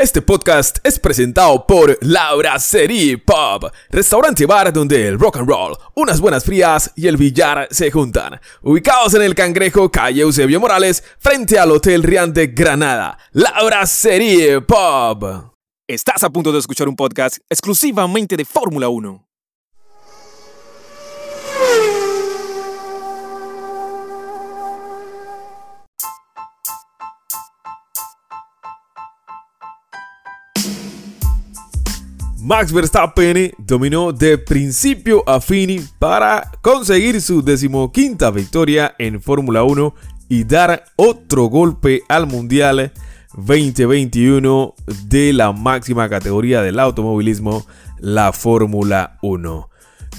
Este podcast es presentado por Laura Serie Pub, restaurante bar donde el rock and roll, unas buenas frías y el billar se juntan. Ubicados en el Cangrejo, calle Eusebio Morales, frente al Hotel Riante Granada. Laura Serie Pub. Estás a punto de escuchar un podcast exclusivamente de Fórmula 1. Max Verstappen dominó de principio a fin para conseguir su decimoquinta victoria en Fórmula 1 y dar otro golpe al Mundial 2021 de la máxima categoría del automovilismo, la Fórmula 1.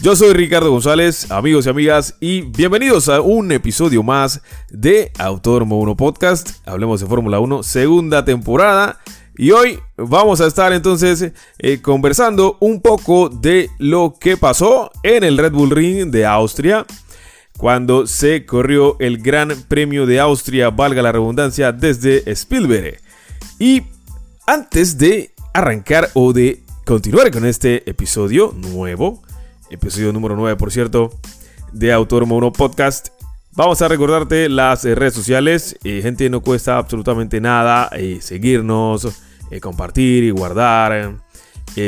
Yo soy Ricardo González, amigos y amigas, y bienvenidos a un episodio más de Autódromo 1 Podcast. Hablemos de Fórmula 1, segunda temporada. Y hoy vamos a estar entonces eh, conversando un poco de lo que pasó en el Red Bull Ring de Austria cuando se corrió el Gran Premio de Austria, valga la redundancia, desde Spielberg. Y antes de arrancar o de continuar con este episodio nuevo, episodio número 9 por cierto, de Autódromo 1 Podcast, Vamos a recordarte las eh, redes sociales. Eh, gente, no cuesta absolutamente nada eh, seguirnos, compartir y guardar.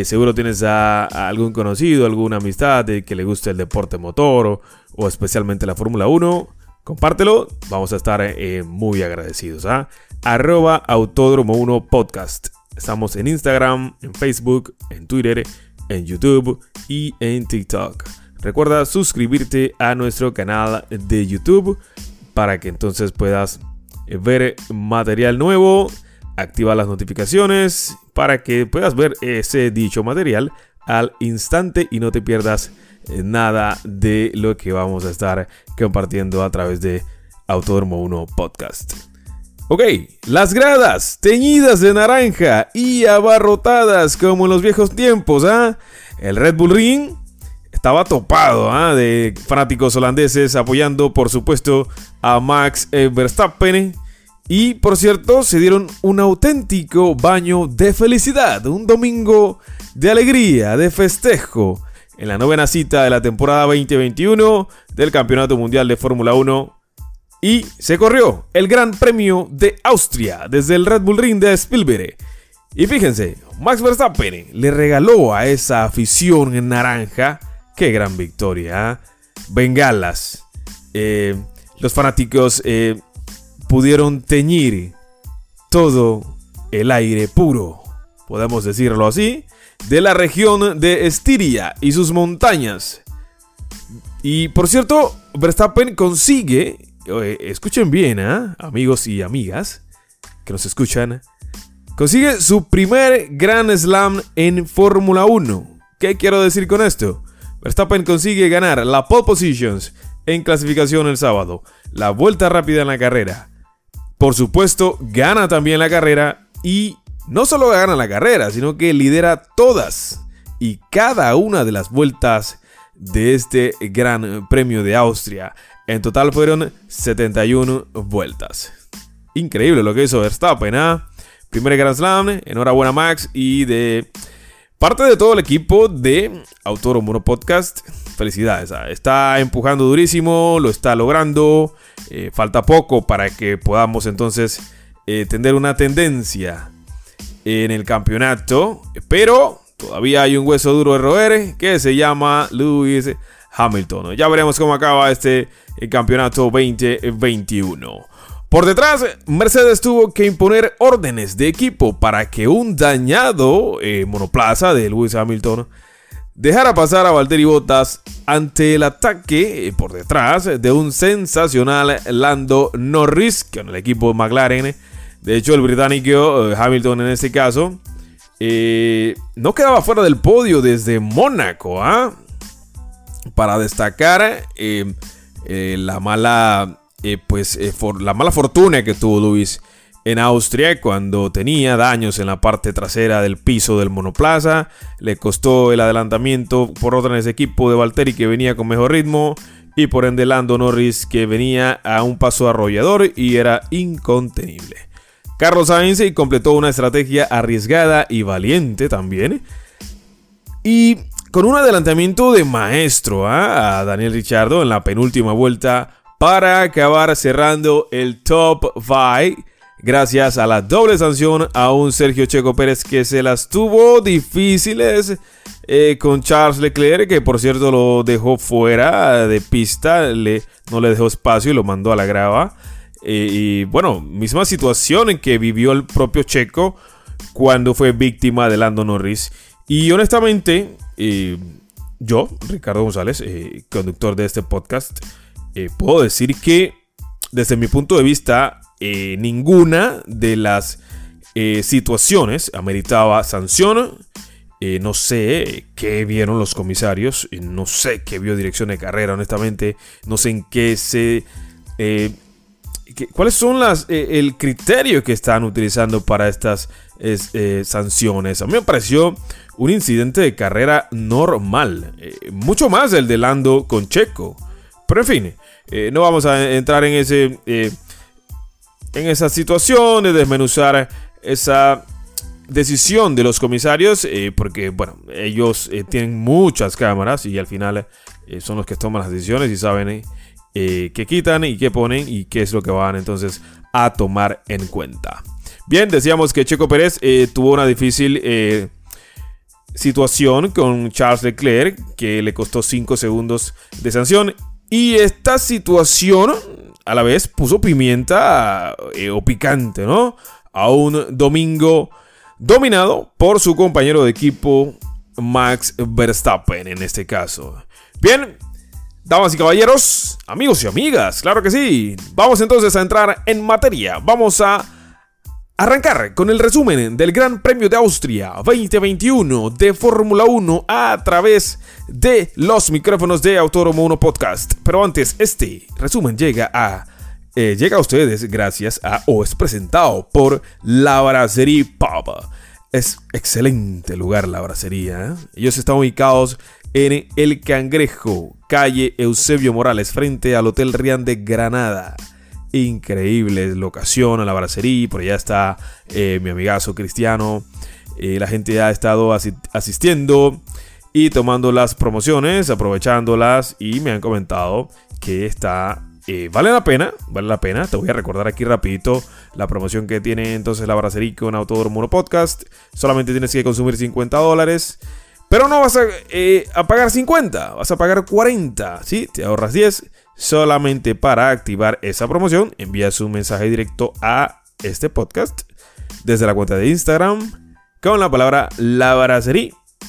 seguro tienes a, algún conocido, alguna amistad que le guste el deporte motor o, especialmente la Fórmula 1. Compártelo, vamos a estar muy agradecidos. ¿ah? Arroba Autódromo 1 Podcast. Estamos en Instagram, en Facebook, en Twitter, en YouTube y en TikTok. Recuerda suscribirte a nuestro canal de YouTube para que entonces puedas eh, ver material nuevo, activa las notificaciones para que puedas ver ese dicho material al instante y no te pierdas eh, nada de lo que vamos a estar compartiendo a través de Autódromo 1 Podcast. Ok, las gradas teñidas de naranja y abarrotadas como en los viejos tiempos, ¿ah? El Red Bull Ring estaba topado ¿ah? de fanáticos holandeses apoyando, por supuesto, a Max eh, Verstappen. Y por cierto, se dieron un auténtico baño de felicidad, un domingo de alegría, de festejo, en la novena cita de la temporada 2021 del Campeonato Mundial de Fórmula 1. Y se corrió el Gran Premio de Austria desde el Red Bull Ring de Spielberg. Y fíjense, Max Verstappen le regaló a esa afición naranja Qué gran victoria. ¿ah? Bengalas. Eh, los fanáticos eh, pudieron teñir todo el aire puro, podemos decirlo así, de la región de Estiria y sus montañas. Y por cierto, Verstappen consigue, escuchen bien, amigos y amigas que nos escuchan, consigue su primer Grand Slam en Fórmula 1. ¿Qué quiero decir con esto? Verstappen consigue ganar la pole positions en clasificación el sábado, la vuelta rápida en la carrera. Por supuesto, gana también la carrera y no solo gana la carrera, sino que lidera todas y cada una de las vueltas de este Gran Premio de Austria. En total fueron 71 vueltas. Increíble lo que hizo Verstappen, ¿ah? Primer Grand Slam, enhorabuena Max y de Parte de todo el equipo de Autor Mono Podcast, felicidades. Ah, está empujando durísimo, lo está logrando. Eh, falta poco para que podamos entonces eh, tener una tendencia en el campeonato. Pero todavía hay un hueso duro de roer que se llama Lewis Hamilton. Ya veremos cómo acaba este eh, campeonato 2021. Por detrás, Mercedes tuvo que imponer órdenes de equipo para que un dañado eh, monoplaza de Lewis Hamilton dejara pasar a Valtteri Bottas ante el ataque eh, por detrás de un sensacional Lando Norris con el equipo McLaren. De hecho, el británico eh, Hamilton en este caso no quedaba fuera del podio desde Mónaco. ¿ah? Para destacar la mala eh, pues eh, la mala fortuna que tuvo Luis en Austria cuando tenía daños en la parte trasera del piso del monoplaza. Le costó el adelantamiento por órdenes de equipo de Valtteri que venía con mejor ritmo y por ende Lando Norris que venía a un paso arrollador y era incontenible. Carlos Sainz completó una estrategia arriesgada y valiente también. Y con un adelantamiento de maestro ¿ah? a Daniel Richardo en la penúltima vuelta para acabar cerrando el top 5 gracias a la doble sanción a un Sergio Checo Pérez que se las tuvo difíciles eh, con Charles Leclerc, que por cierto lo dejó fuera de pista, le, no le dejó espacio y lo mandó a la grava. Eh, y bueno, misma situación en que vivió el propio Checo cuando fue víctima de Lando Norris. Y honestamente, eh, yo, Ricardo González, conductor de este podcast, puedo decir que desde mi punto de vista, eh, ninguna de las eh, situaciones ameritaba sanción. Eh, no sé qué vieron los comisarios, no sé qué vio dirección de carrera, honestamente, no sé en qué se... ¿Cuáles son las, el criterio que están utilizando para estas sanciones? A mí me pareció un incidente de carrera normal, mucho más el de Lando con Checo. Pero en fin, no vamos a entrar en ese en esa situación de desmenuzar esa decisión de los comisarios, eh, porque bueno, ellos eh, tienen muchas cámaras y al final eh, son los que toman las decisiones y saben qué quitan y qué ponen y qué es lo que van entonces a tomar en cuenta. Bien, decíamos que Checo Pérez tuvo una difícil situación con Charles Leclerc, que le costó 5 segundos de sanción. Y esta situación a la vez puso pimienta eh, o picante, ¿no? A un domingo dominado por su compañero de equipo Max Verstappen en este caso. Bien, damas y caballeros, amigos y amigas, claro que sí. Vamos entonces a entrar en materia. Vamos a Arrancar con el resumen del Gran Premio de Austria 2021 de Fórmula 1 a través de los micrófonos de Autódromo 1 Podcast. Pero antes, este resumen llega a eh, llega a ustedes gracias a o es presentado por La Brasserie Papa. Es excelente lugar la bracería. ¿eh? Ellos están ubicados en El Cangrejo, calle Eusebio Morales, frente al Hotel Rian de Granada increíble locación a la bracería. Por allá está eh, mi amigazo Cristiano. Eh, la gente ha estado asistiendo y tomando las promociones, aprovechándolas y me han comentado que está eh, vale la pena, vale la pena. Te voy a recordar aquí rapidito la promoción que tiene entonces la bracería con Autodromo Podcast. Solamente tienes que consumir 50 dólares. Pero no vas a, a, pagar 50, vas a pagar 40, ¿sí? Te ahorras 10 Solamente para activar esa promoción, envías un mensaje directo a este podcast desde la cuenta de Instagram con la palabra La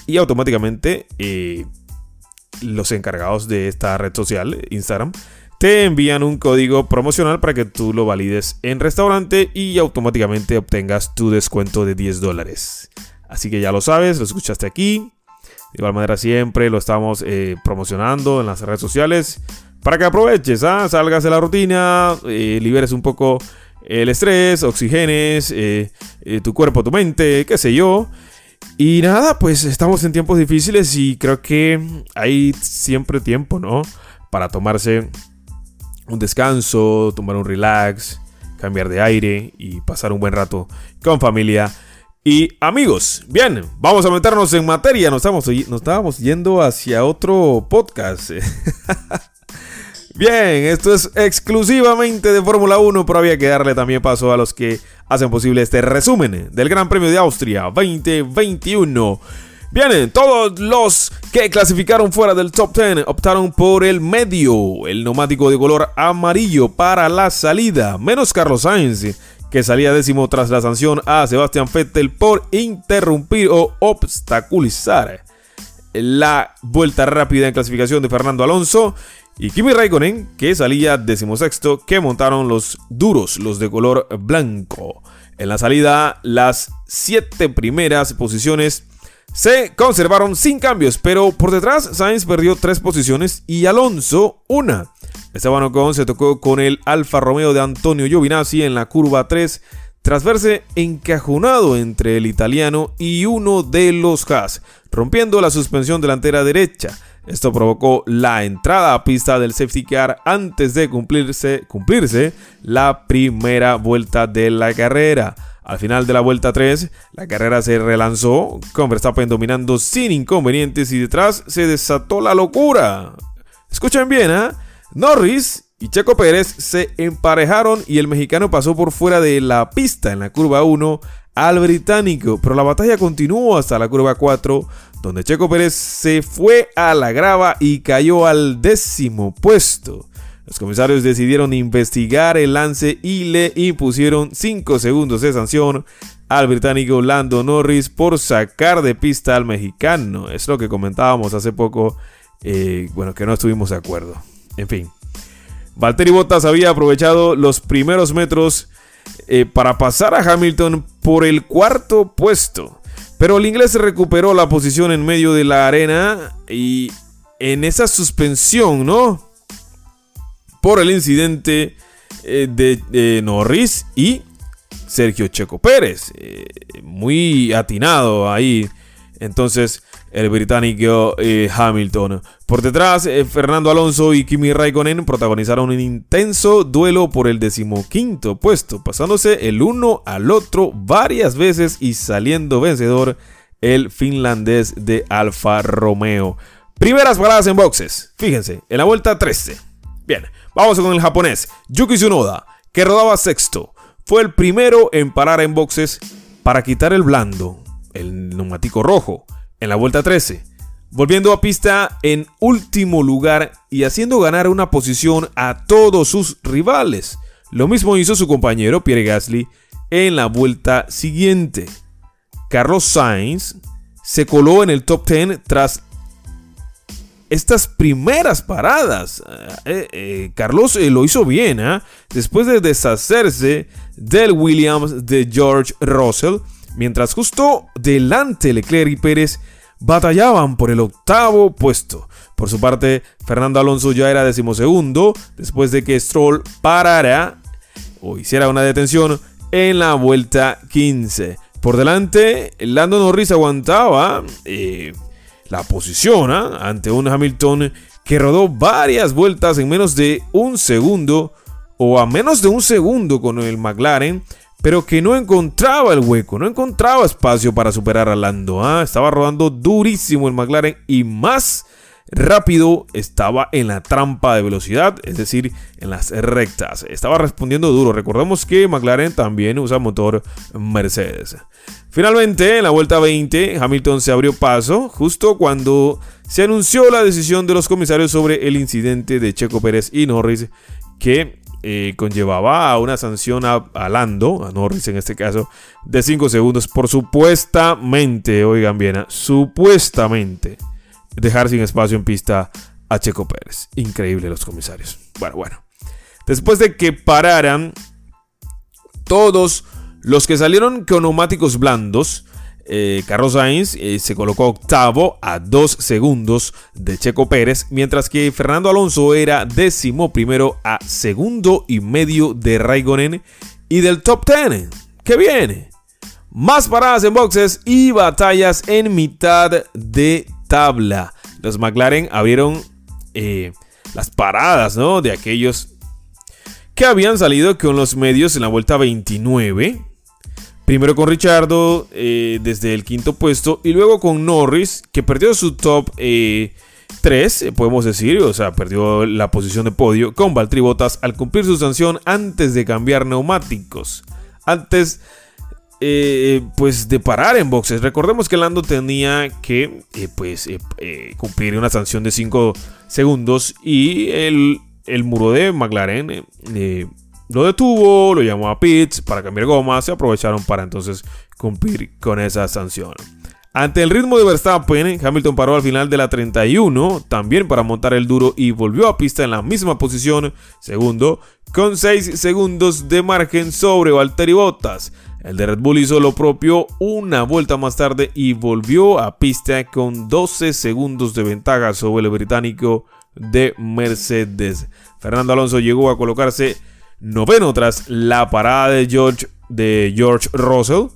y automáticamente eh, los encargados de esta red social, Instagram, te envían un código promocional para que tú lo valides en restaurante y automáticamente obtengas tu descuento de 10 dólares. Así que ya lo sabes, lo escuchaste aquí. De igual manera siempre lo estamos eh, promocionando en las redes sociales para que aproveches, ¿ah? salgas de la rutina, eh, liberes un poco el estrés, oxigenes eh, eh, tu cuerpo, tu mente, qué sé yo. Y nada, pues estamos en tiempos difíciles y creo que hay siempre tiempo, ¿no? Para tomarse un descanso, tomar un relax, cambiar de aire y pasar un buen rato con familia y amigos. Bien, vamos a meternos en materia. Nos, estamos, estábamos yendo hacia otro podcast. Bien, esto es exclusivamente de Fórmula 1, pero había que darle también paso a los que hacen posible este resumen del Gran Premio de Austria 2021. Bien, todos los que clasificaron fuera del top 10 optaron por el medio, el neumático de color amarillo para la salida, menos Carlos Sainz, que salía décimo tras la sanción a Sebastián Vettel por interrumpir o obstaculizar la vuelta rápida en clasificación de Fernando Alonso y Kimi Raikkonen, que salía decimosexto, que montaron los duros, los de color blanco. En la salida, las siete primeras posiciones se conservaron sin cambios, pero por detrás Sainz perdió tres posiciones y Alonso una. Esteban Ocon se tocó con el Alfa Romeo de Antonio Giovinazzi en la curva 3 tras verse encajonado entre el italiano y uno de los Haas, rompiendo la suspensión delantera derecha. Esto provocó la entrada a pista del safety car antes de cumplirse, cumplirse la primera vuelta de la carrera. Al final de la vuelta 3, la carrera se relanzó, con Verstappen dominando sin inconvenientes y detrás se desató la locura. Escuchen bien, ¿eh? Norris y Checo Pérez se emparejaron y el mexicano pasó por fuera de la pista en la curva 1 al británico, pero la batalla continuó hasta la curva 4, donde Checo Pérez se fue a la grava y cayó al décimo puesto. Los comisarios decidieron investigar el lance y le impusieron 5 segundos de sanción al británico Lando Norris por sacar de pista al mexicano. Es lo que comentábamos hace poco, eh, bueno, que no estuvimos de acuerdo. En fin, Valtteri Bottas había aprovechado los primeros metros eh, para pasar a Hamilton por el cuarto puesto. Pero el inglés recuperó la posición en medio de la arena y en esa suspensión, ¿no? por el incidente eh, de, Norris y Sergio Checo Pérez. Eh, muy atinado ahí. Entonces, el británico eh, Hamilton. Por detrás, Fernando Alonso y Kimi Raikkonen protagonizaron un intenso duelo por el decimoquinto puesto, pasándose el uno al otro varias veces y saliendo vencedor el finlandés de Alfa Romeo. Primeras paradas en boxes. Fíjense, en la vuelta 13. Bien, Vamos con el japonés Yuki Tsunoda, que rodaba sexto. Fue el primero en parar en boxes para quitar el blando, el neumático rojo, en la vuelta 13, volviendo a pista en último lugar y haciendo ganar una posición a todos sus rivales. Lo mismo hizo su compañero Pierre Gasly en la vuelta siguiente. Carlos Sainz se coló en el top 10 tras estas primeras paradas. Eh, eh, Carlos eh, lo hizo bien, ¿ah? después de deshacerse del Williams de George Russell, mientras justo delante Leclerc y Pérez batallaban por el octavo puesto. Por su parte, Fernando Alonso ya era decimosegundo, después de que Stroll parara o hiciera una detención en la vuelta 15. Por delante, Lando Norris aguantaba la posición ¿ah? ante un Hamilton que rodó varias vueltas en menos de un segundo o a menos de un segundo con el McLaren, pero que no encontraba el hueco, no encontraba espacio para superar a Lando. ¿ah? Estaba rodando durísimo el McLaren y más rápido estaba en la trampa de velocidad, es decir, en las rectas. Estaba respondiendo duro. Recordemos que McLaren también usa motor Mercedes. Finalmente, en la vuelta 20, Hamilton se abrió paso justo cuando se anunció la decisión de los comisarios sobre el incidente de Checo Pérez y Norris que eh, conllevaba a una sanción a, a, Lando, a Norris en este caso, de 5 segundos por supuestamente, oigan bien, supuestamente dejar sin espacio en pista a Checo Pérez. Increíble los comisarios. Bueno, bueno. Después de que pararan todos los que salieron con neumáticos blandos, eh, Carlos Sainz eh, se colocó octavo a dos segundos de Checo Pérez, mientras que Fernando Alonso era décimo primero a segundo y medio de Raikkonen y del top 10. ¡Qué viene! Más paradas en boxes y batallas en mitad de tabla. Los McLaren abrieron eh, las paradas ¿no? de aquellos que habían salido con los medios en la vuelta 29. Primero con Richardo eh, desde el quinto puesto y luego con Norris que perdió su top 3, eh, podemos decir, o sea, perdió la posición de podio con Valtteri al cumplir su sanción antes de cambiar neumáticos. Antes eh, pues de parar en boxes. Recordemos que Lando tenía que eh, pues eh, cumplir una sanción de 5 segundos y el, el, muro de McLaren lo detuvo, lo llamó a pits para cambiar gomas y aprovecharon para entonces cumplir con esa sanción. Ante el ritmo de Verstappen, Hamilton paró al final de la 31, también para montar el duro y volvió a pista en la misma posición, segundo, con 6 segundos de margen sobre Valtteri Bottas. El de Red Bull hizo lo propio una vuelta más tarde y volvió a pista con 12 segundos de ventaja sobre el británico de Mercedes. Fernando Alonso llegó a colocarse noveno tras la parada de George, de George Russell.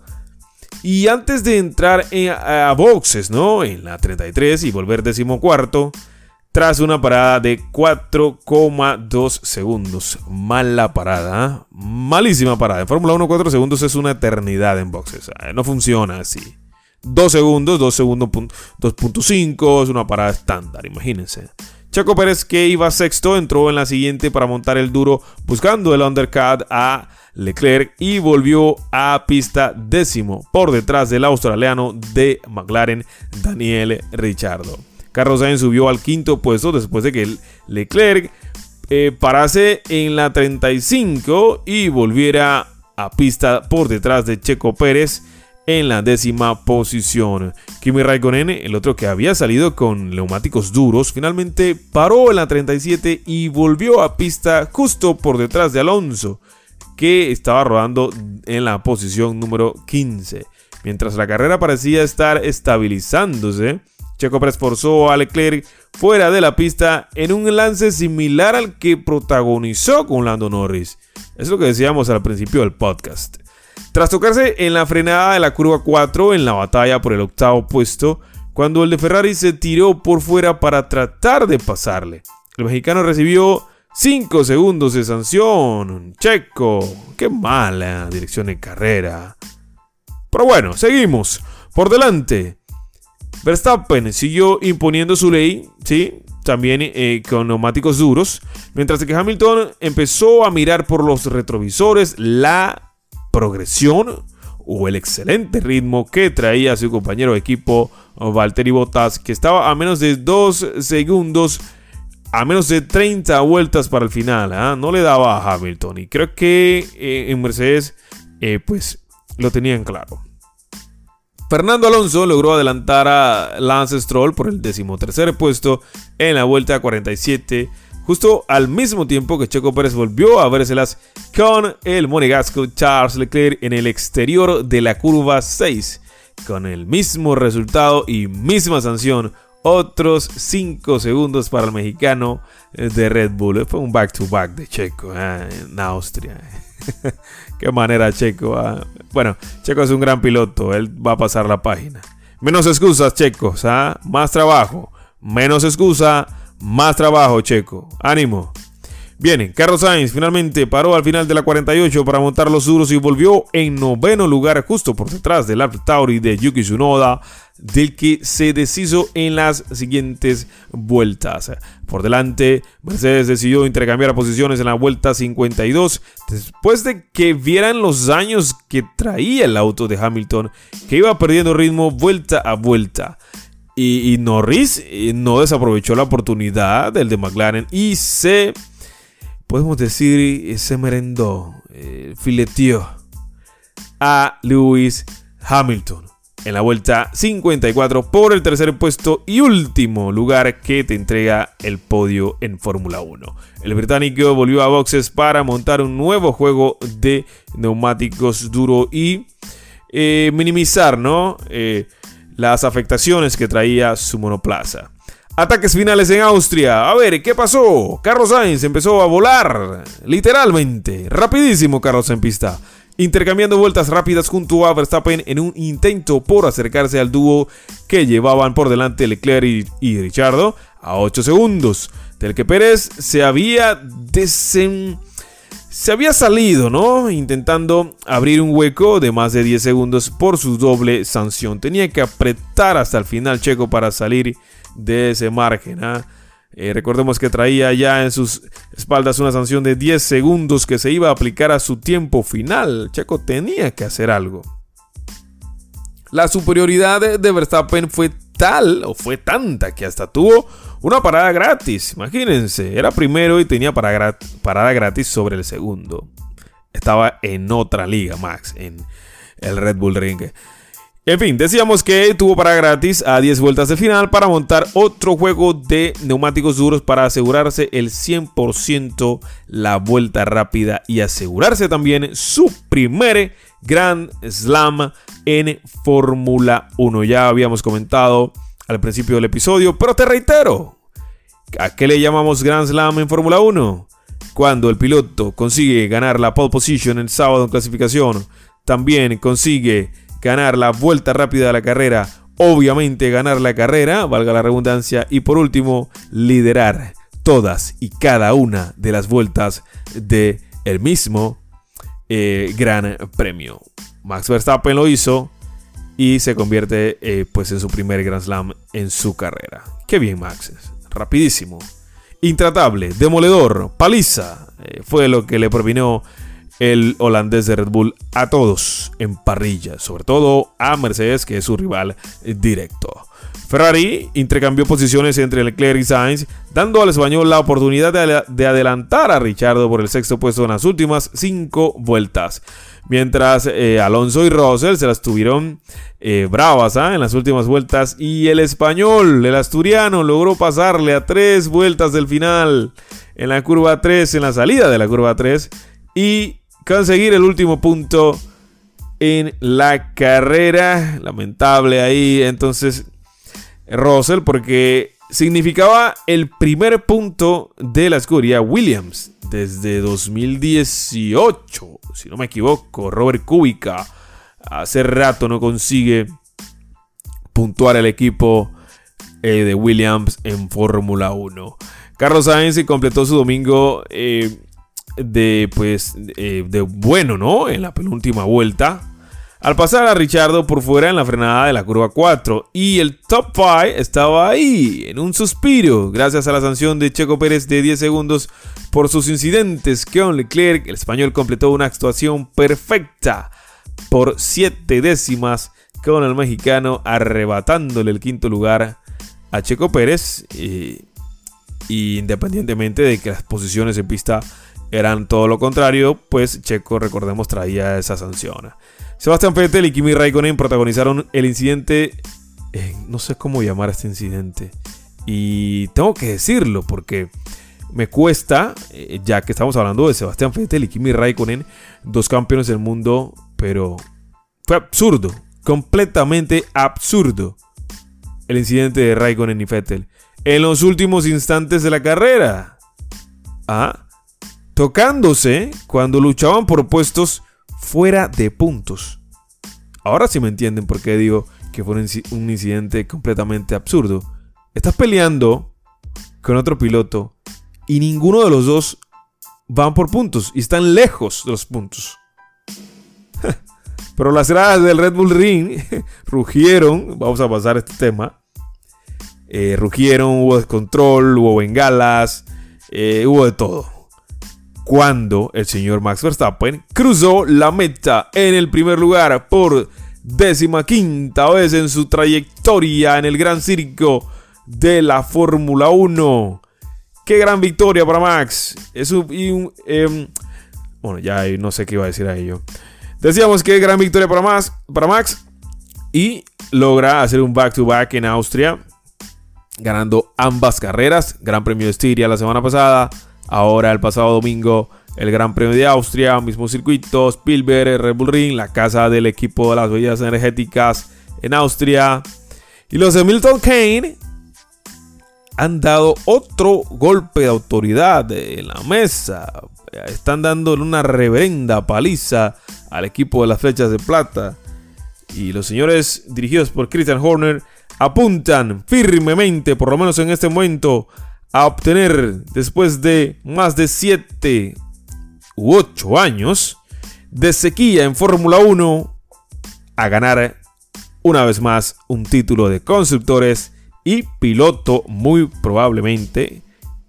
Y antes de entrar a boxes, ¿no? En la 33 y volver decimocuarto, tras una parada de 4,2 segundos. Mala parada, ¿ah? malísima parada. En Fórmula 1 4 segundos es una eternidad en boxes. No funciona así. 2 segundos, 2 segundos, 2.5 es una parada estándar, imagínense. Chaco Pérez, que iba sexto, entró en la siguiente para montar el duro buscando el undercut a Leclerc y volvió a pista décimo por detrás del australiano de McLaren Daniel Richardo. Carlos Sainz subió al quinto puesto después de que Leclerc eh, parase en la 35 y volviera a pista por detrás de Checo Pérez en la décima posición. Kimi Raikkonen, el otro que había salido con neumáticos duros, finalmente paró en la 37 y volvió a pista justo por detrás de Alonso, que estaba rodando en la posición número 15. Mientras la carrera parecía estar estabilizándose, Checo Pérez a Leclerc fuera de la pista en un lance similar al que protagonizó con Lando Norris. Es lo que decíamos al principio del podcast. Tras tocarse en la frenada de la curva 4 en la batalla por el octavo puesto, cuando el de Ferrari se tiró por fuera para tratar de pasarle. El mexicano recibió 5 segundos de sanción. Checo, qué mala dirección de carrera. Pero bueno, seguimos. Por delante, Verstappen siguió imponiendo su ley, ¿sí? también eh, con neumáticos duros, mientras que Hamilton empezó a mirar por los retrovisores la progresión o el excelente ritmo que traía su compañero de equipo Valtteri Bottas, que estaba a menos de 2 segundos, a menos de 30 vueltas para el final. ¿ah? No le daba a Hamilton y creo que eh, en Mercedes eh, pues lo tenían claro. Fernando Alonso logró adelantar a Lance Stroll por el decimotercer puesto en la vuelta 47, justo al mismo tiempo que Checo Pérez volvió a vérselas con el monegasco Charles Leclerc en el exterior de la curva 6, con el mismo resultado y misma sanción. Otros 5 segundos para el mexicano de Red Bull. Fue un back-to-back de Checo eh, en Austria. Qué manera, Checo. Ah. Bueno, Checo es un gran piloto. Él va a pasar la página. Menos excusas, Checo. ¿ah? Más trabajo. Menos excusa, más trabajo, Checo. Ánimo. Bien, Carlos Sainz finalmente paró al final de la 48 para montar los duros y volvió en noveno lugar justo por detrás del Alfa Tauri de Yuki Tsunoda del que se deshizo en las siguientes vueltas. Por delante, Mercedes decidió intercambiar posiciones en la vuelta 52 después de que vieran los daños que traía el auto de Hamilton, que iba perdiendo ritmo vuelta a vuelta. Y, Norris eh, no desaprovechó la oportunidad del de McLaren y se, podemos decir, se merendó, eh, fileteó a Lewis Hamilton en la vuelta 54 por el tercer puesto y último lugar que te entrega el podio en Fórmula 1. El británico volvió a boxes para montar un nuevo juego de neumáticos duro y eh, minimizar ¿no? Eh, las afectaciones que traía su monoplaza. Ataques finales en Austria. A ver, ¿qué pasó? Carlos Sainz empezó a volar. Literalmente. Rapidísimo Carlos en pista intercambiando vueltas rápidas junto a Verstappen en un intento por acercarse al dúo que llevaban por delante Leclerc y, Richardo a 8 segundos, del que Pérez se había se había salido, ¿no? Intentando abrir un hueco de más de 10 segundos por su doble sanción. Tenía que apretar hasta el final Checo para salir de ese margen. ¿ah? Eh, recordemos que traía ya en sus espaldas una sanción de 10 segundos que se iba a aplicar a su tiempo final. Checo tenía que hacer algo. La superioridad de Verstappen fue tal o fue tanta que hasta tuvo una parada gratis. Imagínense, era primero y tenía parada gratis sobre el segundo. Estaba en otra liga, Max, en el Red Bull Ring. En fin, decíamos que tuvo para gratis a 10 vueltas de final para montar otro juego de neumáticos duros para asegurarse el 100% la vuelta rápida y asegurarse también su primer Grand Slam en Fórmula 1. Ya habíamos comentado al principio del episodio, pero te reitero, ¿a qué le llamamos Grand Slam en Fórmula 1? Cuando el piloto consigue ganar la pole position el sábado en clasificación, también consigue ganar la vuelta rápida de la carrera obviamente ganar la carrera, valga la redundancia, y por último, liderar todas y cada una de las vueltas de el mismo eh, Gran Premio. Max Verstappen lo hizo y se convierte eh, pues en su primer Grand Slam en su carrera. Qué bien Max, rapidísimo, intratable, demoledor, paliza, eh, fue lo que le propinó el holandés de Red Bull a todos en parrilla, sobre todo a Mercedes que es su rival directo. Ferrari intercambió posiciones entre Leclerc y Sainz, dando al español la oportunidad de, adelantar a Richardo por el sexto puesto en las últimas cinco vueltas. Mientras eh, Alonso y Russell se las tuvieron eh, bravas ¿ah? en las últimas vueltas y el español, el asturiano, logró pasarle a tres vueltas del final en la curva 3, en la salida de la curva 3 y conseguir el último punto en la carrera. Lamentable ahí, entonces Russell porque significaba el primer punto de la escudería Williams desde 2018, si no me equivoco. Robert Kubica hace rato no consigue puntuar el equipo eh, de Williams en Fórmula 1. Carlos Sainz completó su domingo eh, de pues eh, de bueno, ¿no? En la penúltima vuelta al pasar a Richardo por fuera en la frenada de la curva 4 y el top 5 estaba ahí en un suspiro gracias a la sanción de Checo Pérez de 10 segundos por sus incidentes con Leclerc, el español completó una actuación perfecta por 7 décimas con el mexicano arrebatándole el quinto lugar a Checo Pérez y independientemente de que las posiciones en pista eran todo lo contrario, pues Checo recordemos traía esa sanción. Sebastián Vettel y Kimi Raikkonen protagonizaron el incidente. Eh, no sé cómo llamar a este incidente. Y tengo que decirlo porque me cuesta, eh, ya que estamos hablando de Sebastián Vettel y Kimi Raikkonen, dos campeones del mundo, pero fue absurdo, completamente absurdo el incidente de Raikkonen y Vettel en los últimos instantes de la carrera. Ah, tocándose cuando luchaban por puestos fuera de puntos. Ahora sí me entienden por qué digo que fue un incidente completamente absurdo. Estás peleando con otro piloto y ninguno de los dos van por puntos y están lejos de los puntos. Pero las gradas del Red Bull Ring rugieron, vamos a pasar este tema. Eh, rugieron, hubo descontrol, hubo bengalas, eh, hubo de todo cuando el señor Max Verstappen cruzó la meta en el primer lugar por décima quinta vez en su trayectoria en el Gran Circo de la Fórmula 1. Qué gran victoria para Max. Em, bueno, ya no sé qué iba a decir a ello. Decíamos que gran victoria para Max, para Max y logra hacer un back-to-back -back en Austria, ganando ambas carreras. Gran Premio de Estiria la semana pasada Ahora el pasado domingo el Gran Premio de Austria, mismo circuito, Spielberg, Red Bull Ring, la casa del equipo de las bebidas energéticas en Austria. Y los de Milton Kane han dado otro golpe de autoridad en la mesa. Están dando una reverenda paliza al equipo de las flechas de plata. Y los señores dirigidos por Christian Horner apuntan firmemente, por lo menos en este momento, a obtener después de más de 7 u 8 años de sequía en Fórmula 1 a ganar una vez más un título de constructores y piloto muy probablemente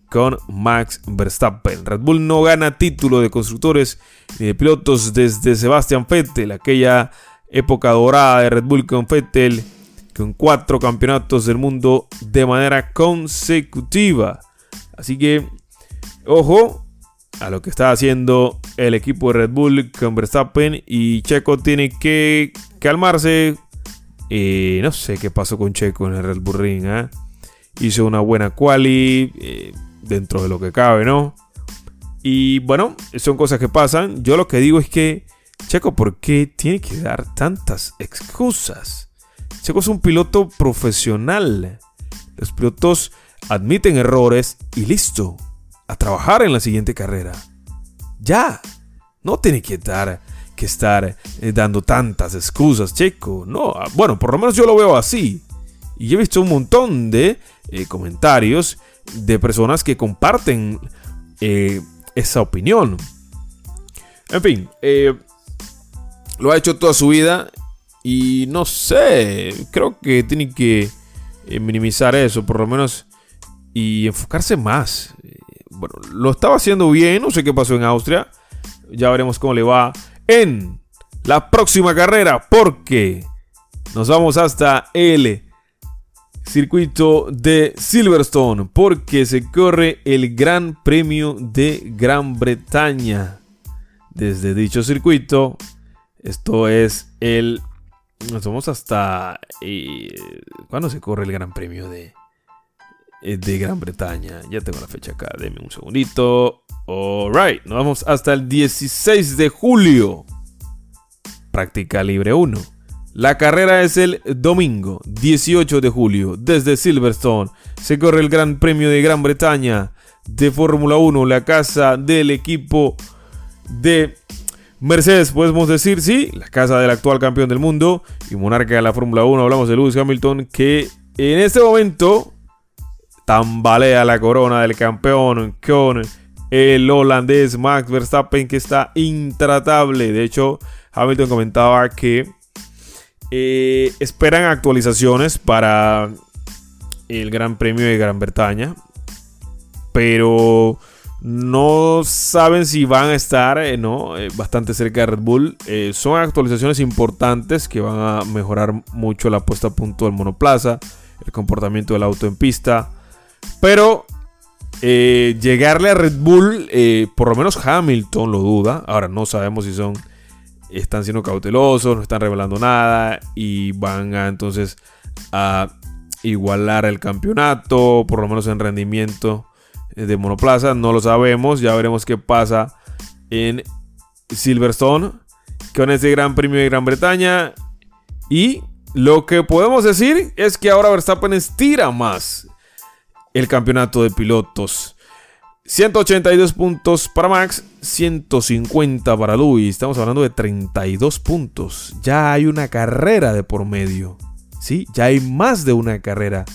con Max Verstappen. Red Bull no gana título de constructores ni de pilotos desde Sebastian Vettel, aquella época dorada de Red Bull con Vettel con cuatro campeonatos del mundo de manera consecutiva. Así que, ojo a lo que está haciendo el equipo de Red Bull con Verstappen y Checo tiene que calmarse. Eh, no sé qué pasó con Checo en el Red Bull Ring. ¿eh? Hizo una buena quali eh, dentro de lo que cabe, ¿no? Y bueno, son cosas que pasan. Yo lo que digo es que Checo, ¿por qué tiene que dar tantas excusas? Checo es un piloto profesional. Los pilotos admiten errores y listo. A trabajar en la siguiente carrera. Ya. No tiene que estar que estar eh, dando tantas excusas, Checo. No, ah, bueno, por lo menos yo lo veo así. Y he visto un montón de eh, comentarios de personas que comparten eh, esa opinión. En fin, lo ha hecho toda su vida y no sé, creo que tiene que minimizar eso, por lo menos, y enfocarse más. Bueno, lo estaba haciendo bien, no sé qué pasó en Austria. Ya veremos cómo le va en la próxima carrera porque nos vamos hasta el circuito de Silverstone porque se corre el Gran Premio de Gran Bretaña. Desde dicho circuito, esto es el... Nos vamos hasta... Eh, ¿Cuándo se corre el Gran Premio de, eh, de Gran Bretaña? Ya tengo la fecha acá, denme un segundito. Alright, nos vamos hasta el 16 de julio. Práctica libre 1. La carrera es el domingo 18 de julio desde Silverstone. Se corre el Gran Premio de Gran Bretaña de Fórmula 1, la casa del equipo de Mercedes, podemos decir, sí, la casa del actual campeón del mundo y monarca de la Fórmula 1. Hablamos de Lewis Hamilton que en este momento tambalea la corona del campeón con el holandés Max Verstappen que está intratable. De hecho, Hamilton comentaba que eh, esperan actualizaciones para el Gran Premio de Gran Bretaña, pero no saben si van a estar eh, ¿no? Eh, bastante cerca de Red Bull. son actualizaciones importantes que van a mejorar mucho la puesta a punto del monoplaza, el comportamiento del auto en pista, pero eh, llegarle a Red Bull, eh, por lo menos Hamilton lo duda. Ahora no sabemos si son están siendo cautelosos, no están revelando nada y van a entonces a igualar el campeonato, por lo menos en rendimiento de monoplaza. No lo sabemos, ya veremos qué pasa en Silverstone con ese Gran Premio de Gran Bretaña. Y lo que podemos decir es que ahora Verstappen estira más el campeonato de pilotos. 182 puntos para Max, 150 para Luis. Estamos hablando de 32 puntos. Ya hay una carrera de por medio. ¿sí? Ya hay más de una carrera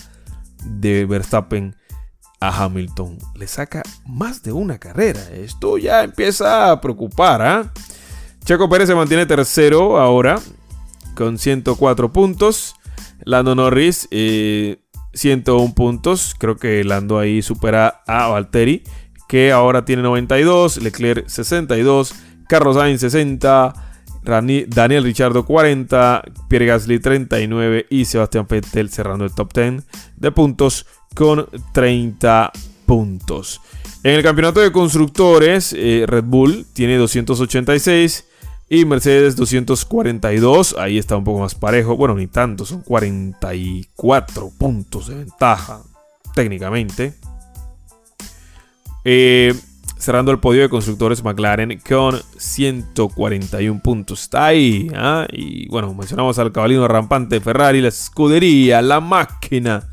de Verstappen a Hamilton. Le saca más de una carrera. Esto ya empieza a preocupar. ¿ah? Checo Pérez se mantiene tercero ahora con 104 puntos. Lando Norris eh, 101 puntos. Creo que Lando ahí supera a Valtteri, que ahora tiene 92, Leclerc 62, Carlos Sainz 60, Daniel Richardo 40, Pierre Gasly 39 y Sebastián Vettel cerrando el top 10 de puntos con 30 puntos. En el campeonato de constructores, eh, Red Bull tiene 286. Y Mercedes 242, ahí está un poco más parejo. Bueno, ni tanto, son 44 puntos de ventaja, técnicamente. Eh, cerrando el podio de constructores McLaren con 141 puntos. Está ahí. ¿ah? Y bueno, mencionamos al cabalino rampante Ferrari, la escudería, la máquina.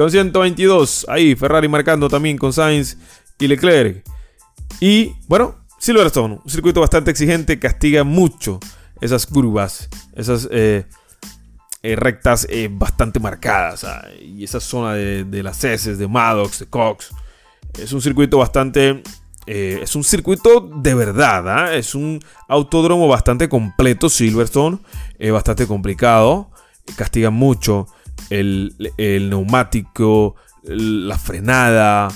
Con 122. Ahí Ferrari marcando también con Sainz y Leclerc. Y bueno, Silverstone, un circuito bastante exigente, castiga mucho esas curvas, esas eh, eh, rectas eh, bastante marcadas ah, y esa zona de, las heces, de Maddox, de Cox. Es un circuito bastante... es un circuito de verdad, ¿ah? es un autódromo bastante completo, Silverstone, bastante complicado, castiga mucho el, el neumático, la frenada,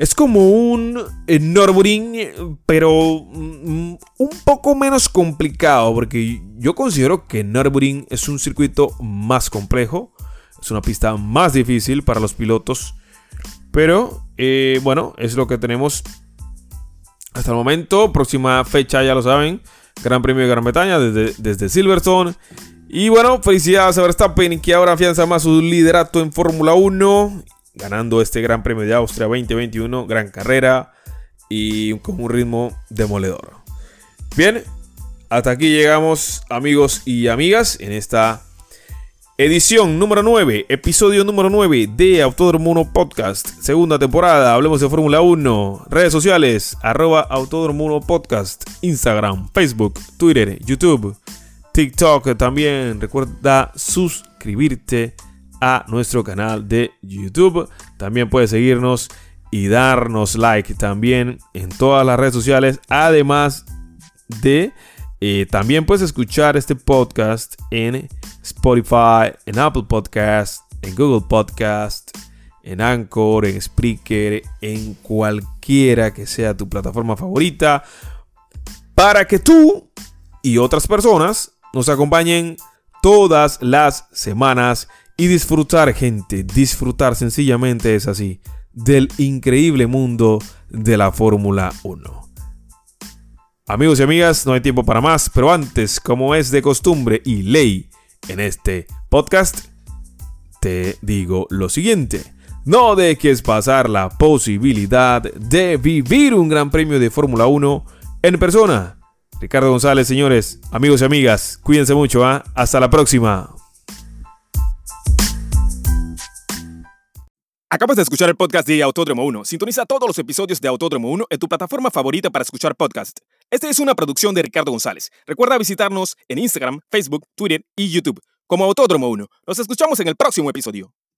es como un Nürburgring, pero mm, un poco menos complicado, porque yo considero que Nürburgring es un circuito más complejo, es una pista más difícil para los pilotos, pero eh, bueno, es lo que tenemos hasta el momento. Próxima fecha, ya lo saben, Gran Premio de Gran Bretaña desde, desde Silverstone. Y bueno, felicidades a Verstappen que ahora afianza más su liderato en Fórmula 1 ganando este Gran Premio de Austria 2021, gran carrera y con un ritmo demoledor. Bien, hasta aquí llegamos amigos y amigas en esta Edición número 9, episodio número 9 de Autódromo 1 Podcast, segunda temporada, hablemos de Fórmula 1, redes sociales, arroba Autódromo 1 Podcast, Instagram, Facebook, Twitter, YouTube, TikTok también, recuerda suscribirte a nuestro canal de YouTube, también puedes seguirnos y darnos like también en todas las redes sociales, además de eh, también puedes escuchar este podcast en Spotify, en Apple Podcast, en Google Podcast, en Anchor, en Spreaker, en cualquiera que sea tu plataforma favorita, para que tú y otras personas nos acompañen todas las semanas y disfrutar, gente, disfrutar sencillamente es así, del increíble mundo de la Fórmula 1. Amigos y amigas, no hay tiempo para más, pero antes, como es de costumbre y ley en este podcast, te digo lo siguiente. No dejes pasar la posibilidad de vivir un gran premio de Fórmula 1 en persona. Ricardo González, señores, amigos y amigas, cuídense mucho, ¿ah? Hasta la próxima. Acabas de escuchar el podcast de Autódromo 1. Sintoniza todos los episodios de Autódromo 1 en tu plataforma favorita para escuchar podcast. Esta es una producción de Ricardo González. Recuerda visitarnos en Instagram, Facebook, Twitter y YouTube como Autódromo 1. Nos escuchamos en el próximo episodio.